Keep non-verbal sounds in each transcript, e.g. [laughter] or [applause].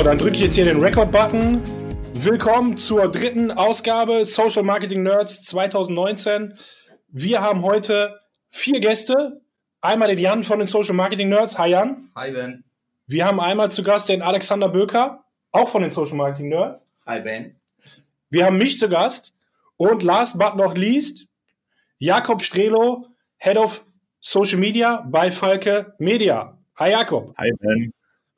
So, dann drücke ich jetzt hier den Record-Button. Willkommen zur dritten Ausgabe Social Marketing Nerds 2019. Wir haben heute vier Gäste. Einmal den Jan von den Social Marketing Nerds. Hi Jan. Hi Ben. Wir haben einmal zu Gast den Alexander Böker, auch von den Social Marketing Nerds. Hi Ben. Wir haben mich zu Gast. Und last but not least, Jakob Strelo, Head of Social Media bei Falke Media. Hi Jakob. Hi Ben.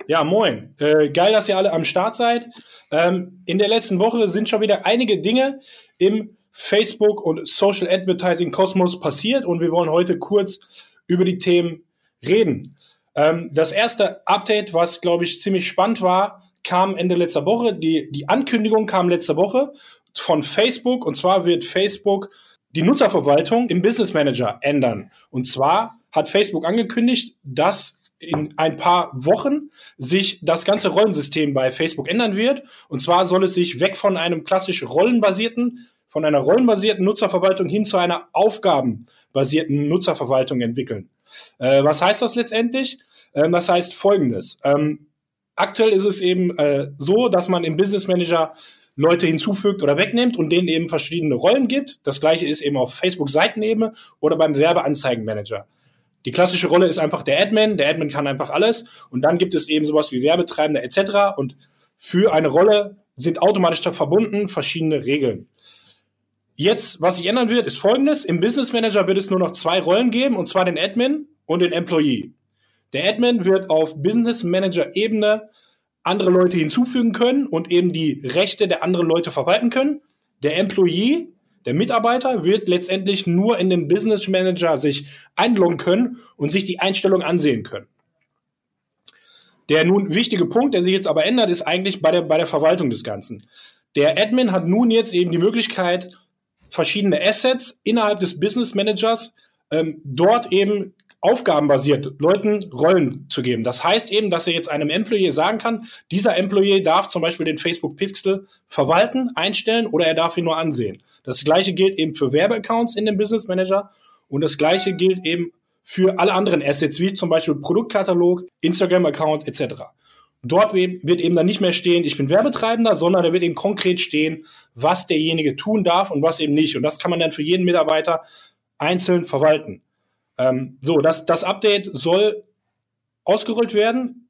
Ja, moin. Äh, geil, dass ihr alle am Start seid. Ähm, in der letzten Woche sind schon wieder einige Dinge im Facebook und Social Advertising Kosmos passiert und wir wollen heute kurz über die Themen reden. Ähm, das erste Update, was glaube ich ziemlich spannend war, kam Ende letzter Woche. Die, die Ankündigung kam letzte Woche von Facebook und zwar wird Facebook die Nutzerverwaltung im Business Manager ändern. Und zwar hat Facebook angekündigt, dass in ein paar Wochen sich das ganze Rollensystem bei Facebook ändern wird. Und zwar soll es sich weg von einem klassisch rollenbasierten, von einer rollenbasierten Nutzerverwaltung hin zu einer aufgabenbasierten Nutzerverwaltung entwickeln. Äh, was heißt das letztendlich? Äh, das heißt Folgendes. Ähm, aktuell ist es eben äh, so, dass man im Business Manager Leute hinzufügt oder wegnimmt und denen eben verschiedene Rollen gibt. Das gleiche ist eben auf Facebook-Seitenebene oder beim Werbeanzeigenmanager. Die klassische Rolle ist einfach der Admin. Der Admin kann einfach alles. Und dann gibt es eben sowas wie Werbetreibende etc. Und für eine Rolle sind automatisch verbunden verschiedene Regeln. Jetzt, was sich ändern wird, ist folgendes. Im Business Manager wird es nur noch zwei Rollen geben, und zwar den Admin und den Employee. Der Admin wird auf Business Manager Ebene andere Leute hinzufügen können und eben die Rechte der anderen Leute verwalten können. Der Employee der Mitarbeiter wird letztendlich nur in den Business Manager sich einloggen können und sich die Einstellung ansehen können. Der nun wichtige Punkt, der sich jetzt aber ändert, ist eigentlich bei der, bei der Verwaltung des Ganzen. Der Admin hat nun jetzt eben die Möglichkeit, verschiedene Assets innerhalb des Business Managers ähm, dort eben aufgabenbasiert Leuten Rollen zu geben. Das heißt eben, dass er jetzt einem Employee sagen kann, dieser Employee darf zum Beispiel den Facebook Pixel verwalten, einstellen oder er darf ihn nur ansehen. Das gleiche gilt eben für Werbeaccounts in dem Business Manager und das gleiche gilt eben für alle anderen Assets, wie zum Beispiel Produktkatalog, Instagram-Account etc. Dort wird eben dann nicht mehr stehen, ich bin Werbetreibender, sondern da wird eben konkret stehen, was derjenige tun darf und was eben nicht. Und das kann man dann für jeden Mitarbeiter einzeln verwalten. Ähm, so, das, das Update soll ausgerollt werden.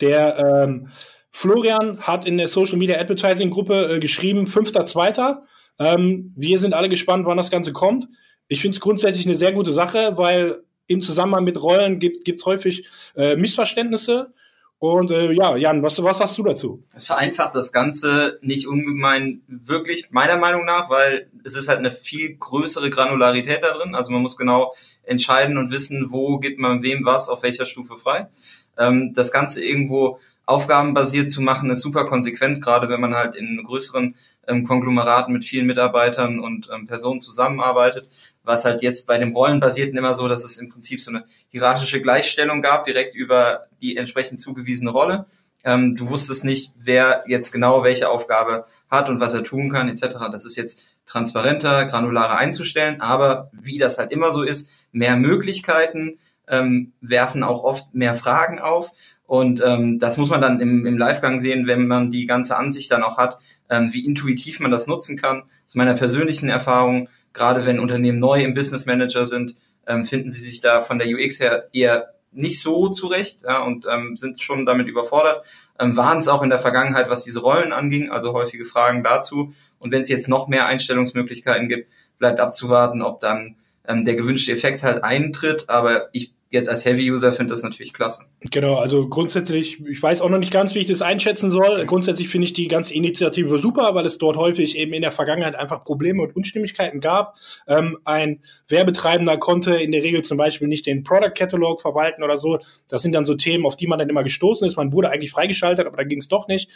Der ähm, Florian hat in der Social Media Advertising Gruppe äh, geschrieben, 5.2. Ähm, wir sind alle gespannt, wann das Ganze kommt. Ich finde es grundsätzlich eine sehr gute Sache, weil im Zusammenhang mit Rollen gibt es häufig äh, Missverständnisse. Und äh, ja, Jan, was, was hast du dazu? Es vereinfacht das Ganze nicht ungemein wirklich, meiner Meinung nach, weil es ist halt eine viel größere Granularität da drin. Also man muss genau entscheiden und wissen, wo gibt man wem was auf welcher Stufe frei. Ähm, das Ganze irgendwo aufgabenbasiert zu machen, ist super konsequent, gerade wenn man halt in größeren ähm, Konglomeraten mit vielen Mitarbeitern und ähm, Personen zusammenarbeitet. Was halt jetzt bei dem Rollenbasierten immer so, dass es im Prinzip so eine hierarchische Gleichstellung gab, direkt über die entsprechend zugewiesene Rolle. Ähm, du wusstest nicht, wer jetzt genau welche Aufgabe hat und was er tun kann, etc. Das ist jetzt transparenter, granularer einzustellen, aber wie das halt immer so ist, mehr Möglichkeiten ähm, werfen auch oft mehr Fragen auf und ähm, das muss man dann im, im Livegang sehen, wenn man die ganze Ansicht dann auch hat, ähm, wie intuitiv man das nutzen kann. Aus meiner persönlichen Erfahrung, gerade wenn Unternehmen neu im Business Manager sind, ähm, finden sie sich da von der UX her eher nicht so zurecht ja, und ähm, sind schon damit überfordert. Ähm, waren es auch in der Vergangenheit, was diese Rollen anging, also häufige Fragen dazu. Und wenn es jetzt noch mehr Einstellungsmöglichkeiten gibt, bleibt abzuwarten, ob dann ähm, der gewünschte Effekt halt eintritt. Aber ich jetzt als Heavy-User finde das natürlich klasse. Genau, also grundsätzlich, ich weiß auch noch nicht ganz, wie ich das einschätzen soll. Grundsätzlich finde ich die ganze Initiative super, weil es dort häufig eben in der Vergangenheit einfach Probleme und Unstimmigkeiten gab. Ähm, ein Werbetreibender konnte in der Regel zum Beispiel nicht den Product Catalog verwalten oder so. Das sind dann so Themen, auf die man dann immer gestoßen ist. Man wurde eigentlich freigeschaltet, aber da ging es doch nicht.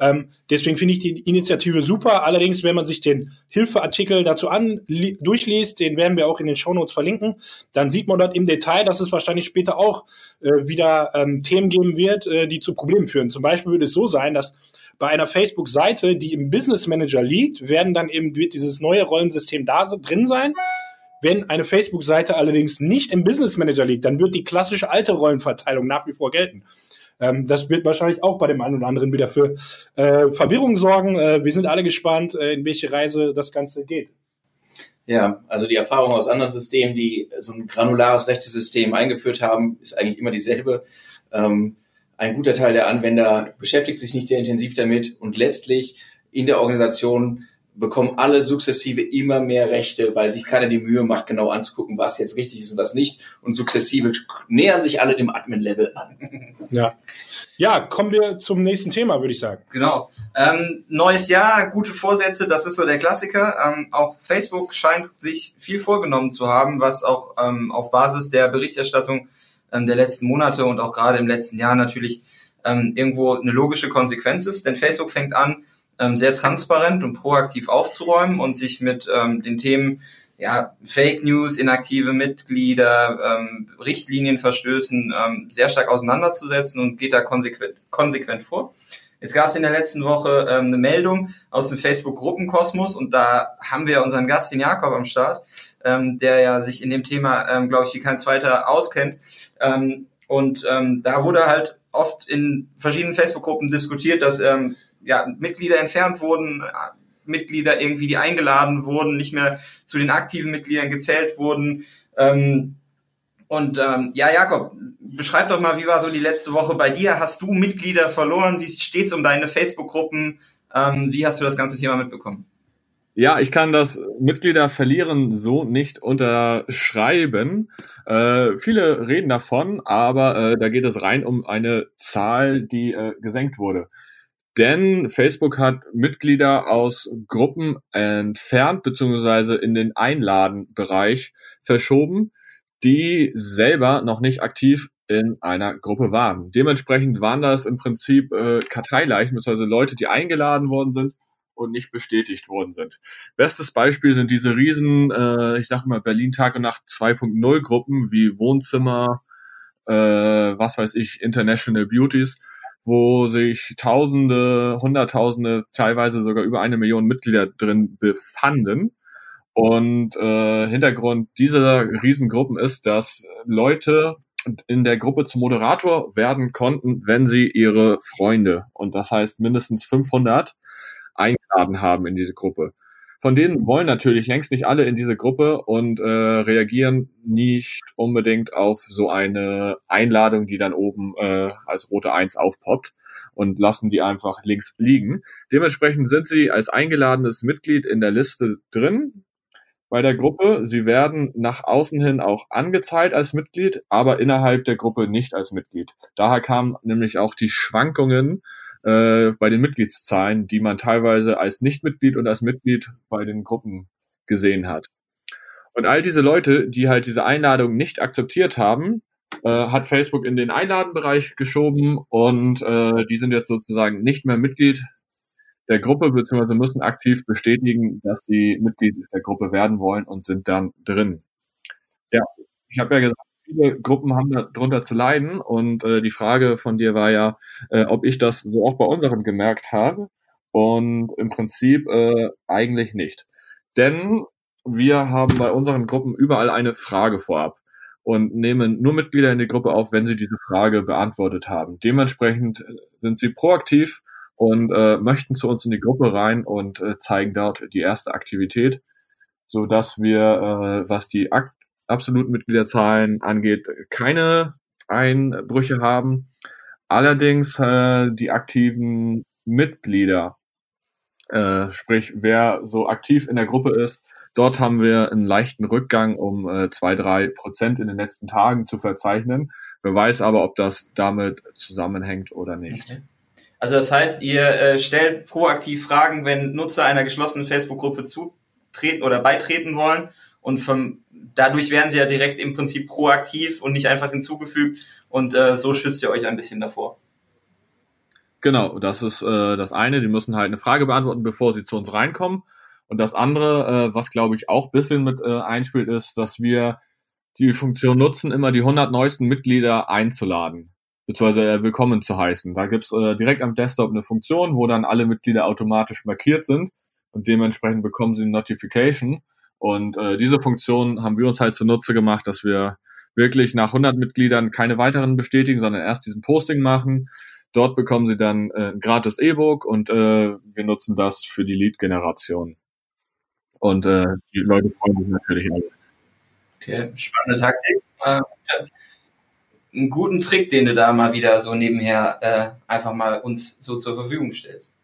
Ähm, deswegen finde ich die Initiative super. Allerdings, wenn man sich den Hilfeartikel dazu an durchliest, den werden wir auch in den Shownotes verlinken, dann sieht man dort im Detail, dass es wahrscheinlich später auch äh, wieder ähm, Themen geben wird, äh, die zu Problemen führen. Zum Beispiel würde es so sein, dass bei einer Facebook-Seite, die im Business Manager liegt, werden dann eben wird dieses neue Rollensystem da drin sein. Wenn eine Facebook-Seite allerdings nicht im Business Manager liegt, dann wird die klassische alte Rollenverteilung nach wie vor gelten. Ähm, das wird wahrscheinlich auch bei dem einen oder anderen wieder für äh, Verwirrung sorgen. Äh, wir sind alle gespannt, äh, in welche Reise das Ganze geht. Ja, also die Erfahrung aus anderen Systemen, die so ein granulares Rechtesystem eingeführt haben, ist eigentlich immer dieselbe. Ähm, ein guter Teil der Anwender beschäftigt sich nicht sehr intensiv damit und letztlich in der Organisation bekommen alle sukzessive immer mehr Rechte, weil sich keiner die Mühe macht, genau anzugucken, was jetzt richtig ist und was nicht. Und sukzessive nähern sich alle dem Admin-Level an. [laughs] Ja. Ja, kommen wir zum nächsten Thema, würde ich sagen. Genau. Ähm, neues Jahr, gute Vorsätze, das ist so der Klassiker. Ähm, auch Facebook scheint sich viel vorgenommen zu haben, was auch ähm, auf Basis der Berichterstattung ähm, der letzten Monate und auch gerade im letzten Jahr natürlich ähm, irgendwo eine logische Konsequenz ist. Denn Facebook fängt an, ähm, sehr transparent und proaktiv aufzuräumen und sich mit ähm, den Themen ja, Fake News, inaktive Mitglieder, ähm, Richtlinienverstößen ähm, sehr stark auseinanderzusetzen und geht da konsequent, konsequent vor. Jetzt gab es in der letzten Woche ähm, eine Meldung aus dem Facebook-Gruppenkosmos und da haben wir unseren Gast, den Jakob, am Start, ähm, der ja sich in dem Thema, ähm, glaube ich, wie kein zweiter auskennt. Ähm, und ähm, da wurde halt oft in verschiedenen Facebook-Gruppen diskutiert, dass ähm, ja, Mitglieder entfernt wurden, Mitglieder irgendwie, die eingeladen wurden, nicht mehr zu den aktiven Mitgliedern gezählt wurden. Ähm, und ähm, ja, Jakob, beschreib doch mal, wie war so die letzte Woche bei dir? Hast du Mitglieder verloren? Wie steht's um deine Facebook-Gruppen? Ähm, wie hast du das ganze Thema mitbekommen? Ja, ich kann das Mitglieder verlieren so nicht unterschreiben. Äh, viele reden davon, aber äh, da geht es rein um eine Zahl, die äh, gesenkt wurde. Denn Facebook hat Mitglieder aus Gruppen entfernt beziehungsweise in den Einladenbereich verschoben, die selber noch nicht aktiv in einer Gruppe waren. Dementsprechend waren das im Prinzip äh, Karteileichen, beziehungsweise Leute, die eingeladen worden sind und nicht bestätigt worden sind. Bestes Beispiel sind diese riesen, äh, ich sag mal, Berlin Tag und Nacht 2.0 Gruppen wie Wohnzimmer, äh, was weiß ich, International Beauties, wo sich Tausende, Hunderttausende, teilweise sogar über eine Million Mitglieder drin befanden. Und äh, Hintergrund dieser Riesengruppen ist, dass Leute in der Gruppe zum Moderator werden konnten, wenn sie ihre Freunde, und das heißt mindestens 500, eingeladen haben in diese Gruppe. Von denen wollen natürlich längst nicht alle in diese Gruppe und äh, reagieren nicht unbedingt auf so eine Einladung, die dann oben äh, als rote Eins aufpoppt und lassen die einfach links liegen. Dementsprechend sind sie als eingeladenes Mitglied in der Liste drin bei der Gruppe. Sie werden nach außen hin auch angezeigt als Mitglied, aber innerhalb der Gruppe nicht als Mitglied. Daher kamen nämlich auch die Schwankungen äh, bei den Mitgliedszahlen, die man teilweise als Nichtmitglied und als Mitglied bei den Gruppen gesehen hat. Und all diese Leute, die halt diese Einladung nicht akzeptiert haben, äh, hat Facebook in den Einladenbereich geschoben und äh, die sind jetzt sozusagen nicht mehr Mitglied der Gruppe, beziehungsweise müssen aktiv bestätigen, dass sie Mitglied der Gruppe werden wollen und sind dann drin. Ja, ich habe ja gesagt, viele Gruppen haben darunter zu leiden und äh, die Frage von dir war ja, äh, ob ich das so auch bei unseren gemerkt habe und im Prinzip äh, eigentlich nicht. Denn wir haben bei unseren Gruppen überall eine Frage vorab und nehmen nur Mitglieder in die Gruppe auf, wenn sie diese Frage beantwortet haben. Dementsprechend äh, sind sie proaktiv und äh, möchten zu uns in die Gruppe rein und äh, zeigen dort die erste Aktivität, so dass wir, äh, was die Ak absoluten Mitgliederzahlen angeht, keine Einbrüche haben. Allerdings äh, die aktiven Mitglieder, äh, sprich wer so aktiv in der Gruppe ist, dort haben wir einen leichten Rückgang um äh, zwei, drei Prozent in den letzten Tagen zu verzeichnen. Wer weiß aber, ob das damit zusammenhängt oder nicht. Okay. Also das heißt, ihr äh, stellt proaktiv Fragen, wenn Nutzer einer geschlossenen Facebook-Gruppe zutreten oder beitreten wollen und vom, dadurch werden sie ja direkt im Prinzip proaktiv und nicht einfach hinzugefügt und äh, so schützt ihr euch ein bisschen davor. Genau, das ist äh, das eine. Die müssen halt eine Frage beantworten, bevor sie zu uns reinkommen. Und das andere, äh, was glaube ich auch bisschen mit äh, einspielt, ist, dass wir die Funktion nutzen, immer die 100 neuesten Mitglieder einzuladen, beziehungsweise äh, willkommen zu heißen. Da gibt's äh, direkt am Desktop eine Funktion, wo dann alle Mitglieder automatisch markiert sind und dementsprechend bekommen sie eine Notification. Und äh, diese Funktion haben wir uns halt zunutze gemacht, dass wir wirklich nach 100 Mitgliedern keine weiteren bestätigen, sondern erst diesen Posting machen. Dort bekommen sie dann äh, ein gratis E-Book und äh, wir nutzen das für die Lead-Generation. Und äh, die Leute freuen sich natürlich auch. Okay, spannende Taktik. Äh, einen guten Trick, den du da mal wieder so nebenher äh, einfach mal uns so zur Verfügung stellst.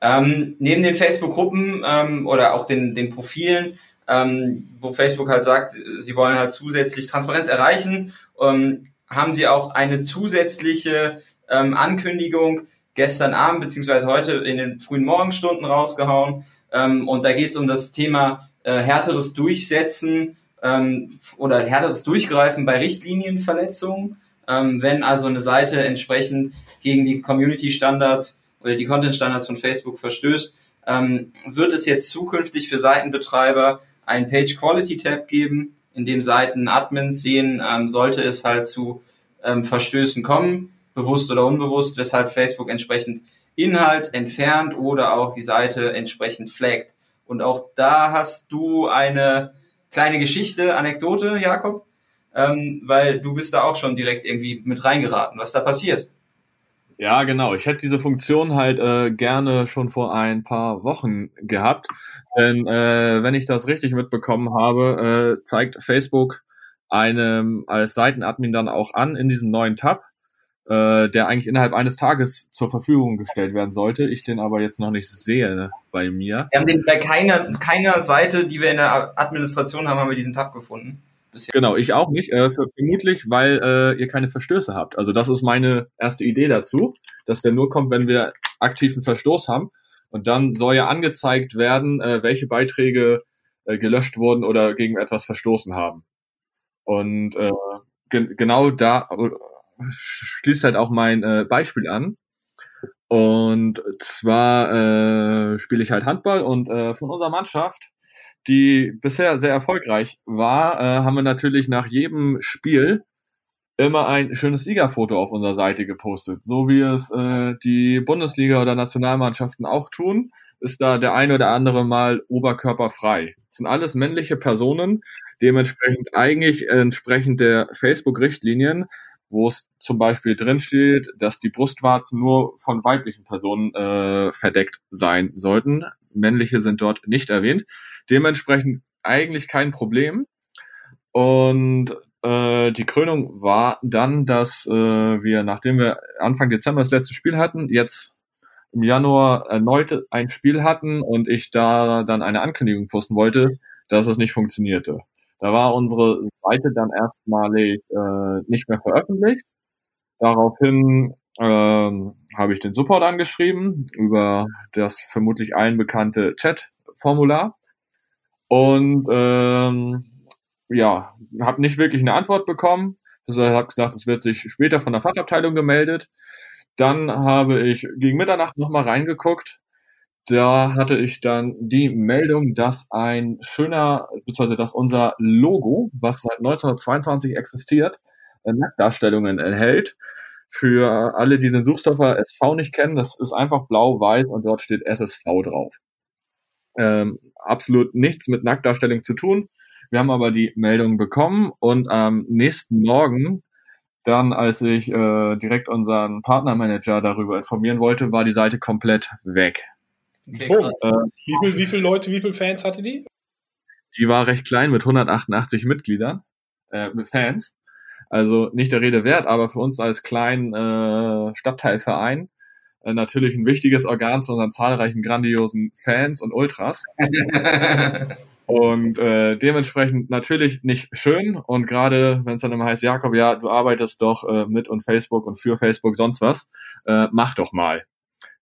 Ähm, neben den Facebook-Gruppen ähm, oder auch den, den Profilen, ähm, wo Facebook halt sagt, sie wollen halt zusätzlich Transparenz erreichen, ähm, haben sie auch eine zusätzliche ähm, Ankündigung gestern Abend beziehungsweise heute in den frühen Morgenstunden rausgehauen. Ähm, und da geht es um das Thema äh, härteres Durchsetzen ähm, oder härteres Durchgreifen bei Richtlinienverletzungen. Ähm, wenn also eine Seite entsprechend gegen die Community-Standards oder die Content-Standards von Facebook verstößt, wird es jetzt zukünftig für Seitenbetreiber einen Page Quality Tab geben, in dem Seiten Admins sehen, ähm, sollte es halt zu ähm, Verstößen kommen, bewusst oder unbewusst, weshalb Facebook entsprechend Inhalt entfernt oder auch die Seite entsprechend flaggt. Und auch da hast du eine kleine Geschichte, Anekdote, Jakob, ähm, weil du bist da auch schon direkt irgendwie mit reingeraten. Was da passiert? Ja, genau. Ich hätte diese Funktion halt äh, gerne schon vor ein paar Wochen gehabt. Denn äh, wenn ich das richtig mitbekommen habe, äh, zeigt Facebook einem als Seitenadmin dann auch an in diesem neuen Tab, äh, der eigentlich innerhalb eines Tages zur Verfügung gestellt werden sollte. Ich den aber jetzt noch nicht sehe bei mir. Wir haben den bei keiner, keiner Seite, die wir in der Administration haben, haben wir diesen Tab gefunden. Bisher. Genau, ich auch nicht. Äh, vermutlich, weil äh, ihr keine Verstöße habt. Also das ist meine erste Idee dazu, dass der nur kommt, wenn wir aktiven Verstoß haben. Und dann soll ja angezeigt werden, äh, welche Beiträge äh, gelöscht wurden oder gegen etwas verstoßen haben. Und äh, ge genau da schließt halt auch mein äh, Beispiel an. Und zwar äh, spiele ich halt Handball und äh, von unserer Mannschaft, die bisher sehr erfolgreich war, äh, haben wir natürlich nach jedem Spiel immer ein schönes Siegerfoto auf unserer Seite gepostet. So wie es äh, die Bundesliga oder Nationalmannschaften auch tun, ist da der eine oder andere mal oberkörperfrei. Das sind alles männliche Personen, dementsprechend eigentlich entsprechend der Facebook-Richtlinien wo es zum Beispiel drin steht, dass die Brustwarzen nur von weiblichen Personen äh, verdeckt sein sollten. Männliche sind dort nicht erwähnt. Dementsprechend eigentlich kein Problem. Und äh, die Krönung war dann, dass äh, wir, nachdem wir Anfang Dezember das letzte Spiel hatten, jetzt im Januar erneut ein Spiel hatten und ich da dann eine Ankündigung posten wollte, dass es nicht funktionierte. Da war unsere Seite dann erstmalig äh, nicht mehr veröffentlicht. Daraufhin ähm, habe ich den Support angeschrieben über das vermutlich allen bekannte Chat-Formular und ähm, ja, habe nicht wirklich eine Antwort bekommen. Deshalb habe gesagt, es wird sich später von der Fachabteilung gemeldet. Dann habe ich gegen Mitternacht nochmal reingeguckt da hatte ich dann die Meldung, dass ein schöner, beziehungsweise dass unser Logo, was seit 1922 existiert, äh, Nacktdarstellungen enthält. Für alle, die den Suchstoffer SV nicht kennen, das ist einfach blau-weiß und dort steht SSV drauf. Ähm, absolut nichts mit Nacktdarstellung zu tun. Wir haben aber die Meldung bekommen und am nächsten Morgen dann, als ich äh, direkt unseren Partnermanager darüber informieren wollte, war die Seite komplett weg. Okay, oh, äh, wie, viel, wie viele Leute, wie viele Fans hatte die? Die war recht klein mit 188 Mitgliedern, äh, mit Fans. Also nicht der Rede wert, aber für uns als kleinen äh, Stadtteilverein äh, natürlich ein wichtiges Organ zu unseren zahlreichen grandiosen Fans und Ultras. [laughs] und äh, dementsprechend natürlich nicht schön. Und gerade wenn es dann immer heißt, Jakob, ja, du arbeitest doch äh, mit und Facebook und für Facebook sonst was, äh, mach doch mal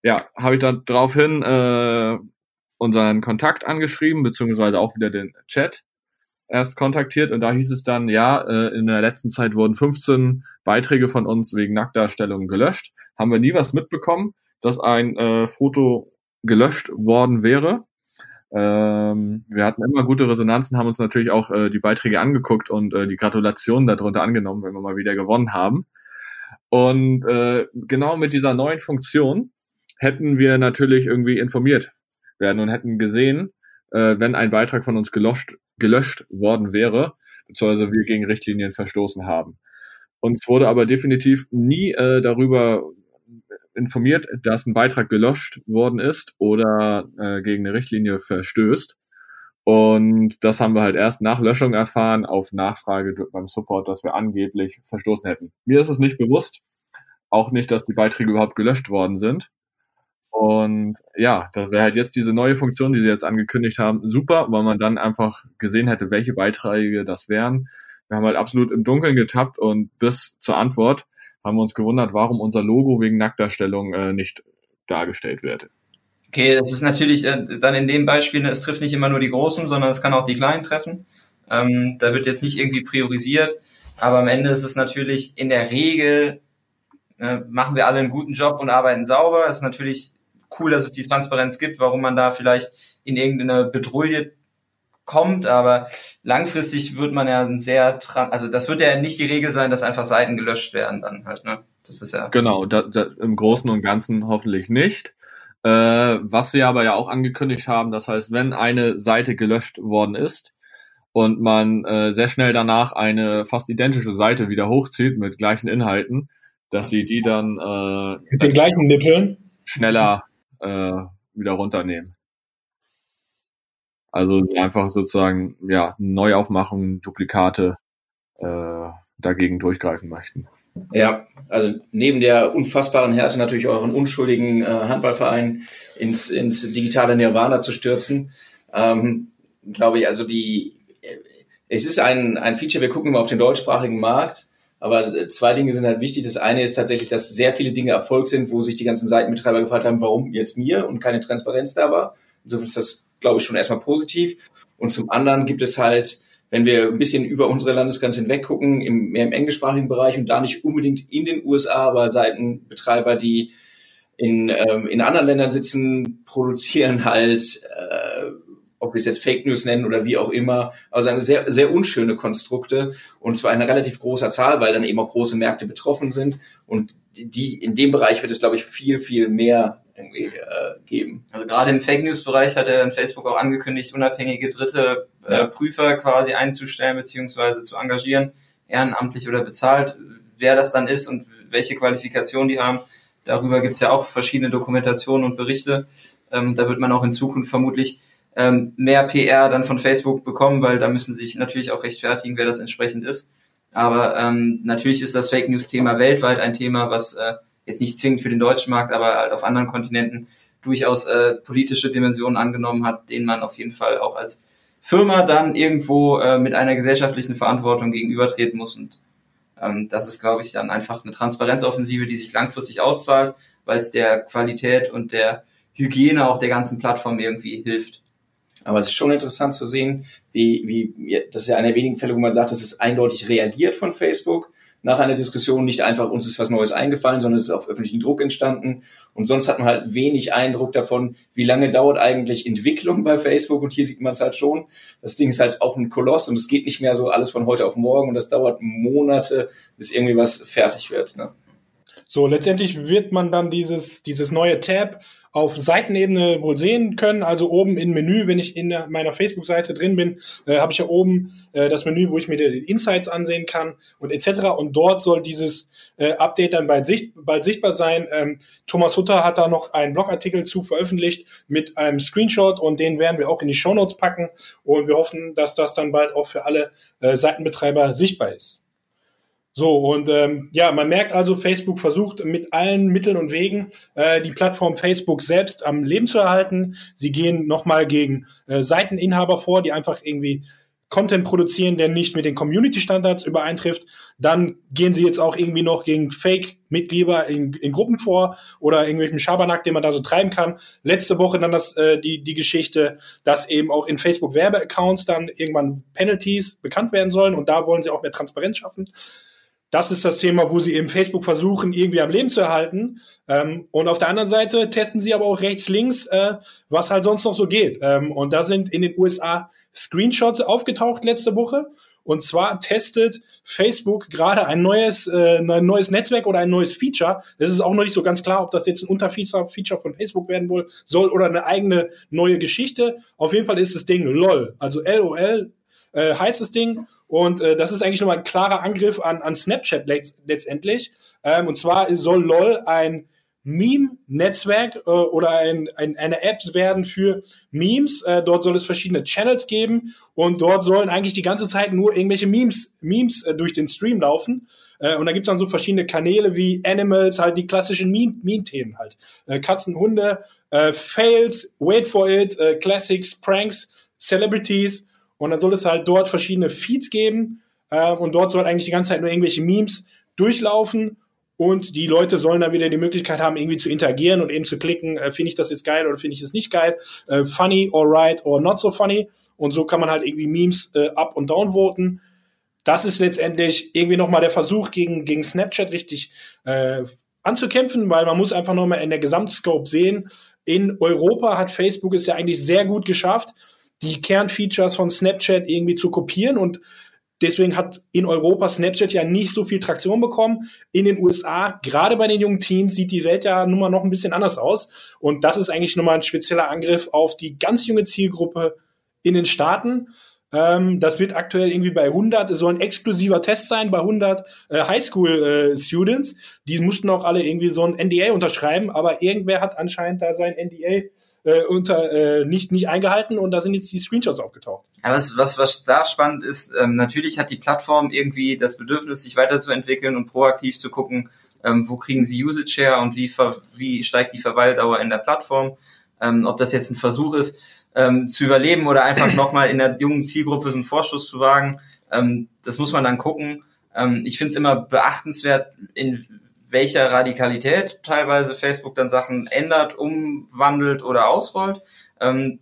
ja, habe ich dann daraufhin äh, unseren Kontakt angeschrieben, beziehungsweise auch wieder den Chat erst kontaktiert und da hieß es dann, ja, äh, in der letzten Zeit wurden 15 Beiträge von uns wegen Nacktdarstellungen gelöscht. Haben wir nie was mitbekommen, dass ein äh, Foto gelöscht worden wäre. Ähm, wir hatten immer gute Resonanzen, haben uns natürlich auch äh, die Beiträge angeguckt und äh, die Gratulationen darunter angenommen, wenn wir mal wieder gewonnen haben. Und äh, genau mit dieser neuen Funktion hätten wir natürlich irgendwie informiert werden und hätten gesehen, äh, wenn ein Beitrag von uns gelöscht, gelöscht worden wäre. beziehungsweise wir gegen Richtlinien verstoßen haben. Uns wurde aber definitiv nie äh, darüber informiert, dass ein Beitrag gelöscht worden ist oder äh, gegen eine Richtlinie verstößt. Und das haben wir halt erst nach Löschung erfahren, auf Nachfrage beim Support, dass wir angeblich verstoßen hätten. Mir ist es nicht bewusst, auch nicht, dass die Beiträge überhaupt gelöscht worden sind. Und ja, da wäre halt jetzt diese neue Funktion, die sie jetzt angekündigt haben, super, weil man dann einfach gesehen hätte, welche Beiträge das wären. Wir haben halt absolut im Dunkeln getappt und bis zur Antwort haben wir uns gewundert, warum unser Logo wegen Nacktdarstellung äh, nicht dargestellt wird. Okay, das ist natürlich äh, dann in dem Beispiel, es trifft nicht immer nur die Großen, sondern es kann auch die Kleinen treffen. Ähm, da wird jetzt nicht irgendwie priorisiert, aber am Ende ist es natürlich in der Regel, äh, machen wir alle einen guten Job und arbeiten sauber. Es ist natürlich cool, dass es die Transparenz gibt, warum man da vielleicht in irgendeine Bedrohung kommt, aber langfristig wird man ja sehr, also das wird ja nicht die Regel sein, dass einfach Seiten gelöscht werden dann halt, ne? Das ist ja. Genau, da, da, im Großen und Ganzen hoffentlich nicht. Äh, was sie aber ja auch angekündigt haben, das heißt, wenn eine Seite gelöscht worden ist und man äh, sehr schnell danach eine fast identische Seite wieder hochzieht mit gleichen Inhalten, dass sie die dann äh, mit den gleichen Nippeln schneller äh, wieder runternehmen. Also einfach sozusagen ja Neuaufmachungen, Duplikate äh, dagegen durchgreifen möchten. Ja, also neben der unfassbaren Härte natürlich euren unschuldigen äh, Handballverein ins, ins digitale Nirvana zu stürzen, ähm, glaube ich, also die äh, es ist ein, ein Feature, wir gucken immer auf den deutschsprachigen Markt, aber zwei Dinge sind halt wichtig. Das eine ist tatsächlich, dass sehr viele Dinge Erfolg sind, wo sich die ganzen Seitenbetreiber gefragt haben, warum jetzt mir und keine Transparenz da war. Insofern ist das, glaube ich, schon erstmal positiv. Und zum anderen gibt es halt, wenn wir ein bisschen über unsere Landesgrenze hinweg gucken, im, mehr im englischsprachigen Bereich und da nicht unbedingt in den USA, aber Seitenbetreiber, die in, ähm, in anderen Ländern sitzen, produzieren halt äh, ob wir es jetzt Fake News nennen oder wie auch immer, aber sagen sehr, sehr unschöne Konstrukte und zwar in einer relativ großer Zahl, weil dann eben auch große Märkte betroffen sind und die, in dem Bereich wird es, glaube ich, viel, viel mehr irgendwie äh, geben. Also gerade im Fake News Bereich hat er in Facebook auch angekündigt, unabhängige dritte äh, ja. Prüfer quasi einzustellen beziehungsweise zu engagieren, ehrenamtlich oder bezahlt. Wer das dann ist und welche Qualifikation die haben, darüber gibt es ja auch verschiedene Dokumentationen und Berichte. Ähm, da wird man auch in Zukunft vermutlich ähm, mehr PR dann von Facebook bekommen, weil da müssen sich natürlich auch rechtfertigen, wer das entsprechend ist. Aber ähm, natürlich ist das Fake News Thema weltweit ein Thema, was äh, jetzt nicht zwingend für den deutschen Markt, aber halt auf anderen Kontinenten durchaus äh, politische Dimensionen angenommen hat, denen man auf jeden Fall auch als Firma dann irgendwo äh, mit einer gesellschaftlichen Verantwortung gegenübertreten muss. Und ähm, das ist, glaube ich, dann einfach eine Transparenzoffensive, die sich langfristig auszahlt, weil es der Qualität und der Hygiene auch der ganzen Plattform irgendwie hilft. Aber es ist schon interessant zu sehen, wie, wie, das ist ja einer der wenigen Fälle, wo man sagt, das ist eindeutig reagiert von Facebook nach einer Diskussion, nicht einfach uns ist was Neues eingefallen, sondern es ist auf öffentlichen Druck entstanden. Und sonst hat man halt wenig Eindruck davon, wie lange dauert eigentlich Entwicklung bei Facebook. Und hier sieht man es halt schon. Das Ding ist halt auch ein Koloss und es geht nicht mehr so alles von heute auf morgen und das dauert Monate, bis irgendwie was fertig wird. Ne? So, letztendlich wird man dann dieses, dieses neue Tab auf Seitenebene wohl sehen können. Also oben im Menü, wenn ich in meiner Facebook-Seite drin bin, äh, habe ich ja oben äh, das Menü, wo ich mir die Insights ansehen kann und etc. Und dort soll dieses äh, Update dann bald, sicht bald sichtbar sein. Ähm, Thomas Hutter hat da noch einen Blogartikel zu veröffentlicht mit einem Screenshot und den werden wir auch in die Show Notes packen. Und wir hoffen, dass das dann bald auch für alle äh, Seitenbetreiber sichtbar ist. So, und ähm, ja, man merkt also, Facebook versucht mit allen Mitteln und Wegen äh, die Plattform Facebook selbst am Leben zu erhalten. Sie gehen nochmal gegen äh, Seiteninhaber vor, die einfach irgendwie Content produzieren, der nicht mit den Community-Standards übereintrifft. Dann gehen sie jetzt auch irgendwie noch gegen Fake-Mitglieder in, in, Gruppen vor oder irgendwelchen Schabernack, den man da so treiben kann. Letzte Woche dann das, äh, die, die Geschichte, dass eben auch in Facebook-Werbeaccounts dann irgendwann Penalties bekannt werden sollen und da wollen sie auch mehr Transparenz schaffen. Das ist das Thema, wo sie eben Facebook versuchen, irgendwie am Leben zu erhalten. Ähm, und auf der anderen Seite testen sie aber auch rechts, links, äh, was halt sonst noch so geht. Ähm, und da sind in den USA Screenshots aufgetaucht letzte Woche. Und zwar testet Facebook gerade ein neues, äh, ein neues Netzwerk oder ein neues Feature. Es ist auch noch nicht so ganz klar, ob das jetzt ein Unterfeature Feature von Facebook werden soll oder eine eigene neue Geschichte. Auf jeden Fall ist das Ding LOL, also LOL äh, heißt das Ding Und äh, das ist eigentlich nochmal ein klarer Angriff an, an Snapchat letztendlich. Ähm, und zwar soll LOL ein Meme-Netzwerk äh, oder ein, ein, eine App werden für Memes. Äh, dort soll es verschiedene Channels geben und dort sollen eigentlich die ganze Zeit nur irgendwelche Memes, Memes äh, durch den Stream laufen. Äh, und da gibt's dann so verschiedene Kanäle wie Animals, halt die klassischen Meme-Themen halt. Äh, Katzen, Hunde, äh, Fails, Wait for It, äh, Classics, Pranks, Celebrities. Und dann soll es halt dort verschiedene Feeds geben. Äh, und dort soll eigentlich die ganze Zeit nur irgendwelche Memes durchlaufen und die Leute sollen dann wieder die Möglichkeit haben, irgendwie zu interagieren und eben zu klicken, äh, finde ich das jetzt geil oder finde ich es nicht geil, äh, funny or right or not so funny. Und so kann man halt irgendwie Memes äh, up und down voten. Das ist letztendlich irgendwie nochmal der Versuch, gegen, gegen Snapchat richtig äh, anzukämpfen, weil man muss einfach nochmal in der Gesamtscope sehen. In Europa hat Facebook es ja eigentlich sehr gut geschafft, die Kernfeatures von Snapchat irgendwie zu kopieren und Deswegen hat in Europa Snapchat ja nicht so viel Traktion bekommen. In den USA, gerade bei den jungen Teens, sieht die Welt ja nun mal noch ein bisschen anders aus. Und das ist eigentlich nochmal ein spezieller Angriff auf die ganz junge Zielgruppe in den Staaten. Ähm, das wird aktuell irgendwie bei 100, es soll ein exklusiver Test sein bei 100 äh, Highschool-Students. Äh, die mussten auch alle irgendwie so ein NDA unterschreiben, aber irgendwer hat anscheinend da sein NDA äh, unter äh, nicht nicht eingehalten und da sind jetzt die Screenshots aufgetaucht. Aber was was was da spannend ist, ähm, natürlich hat die Plattform irgendwie das Bedürfnis, sich weiterzuentwickeln und proaktiv zu gucken, ähm, wo kriegen sie Usage her und wie ver wie steigt die Verweildauer in der Plattform. Ähm, ob das jetzt ein Versuch ist, ähm, zu überleben oder einfach [clears throat] nochmal in der jungen Zielgruppe so einen Vorschuss zu wagen, ähm, das muss man dann gucken. Ähm, ich finde es immer beachtenswert, in welcher Radikalität teilweise Facebook dann Sachen ändert, umwandelt oder ausrollt. Ähm,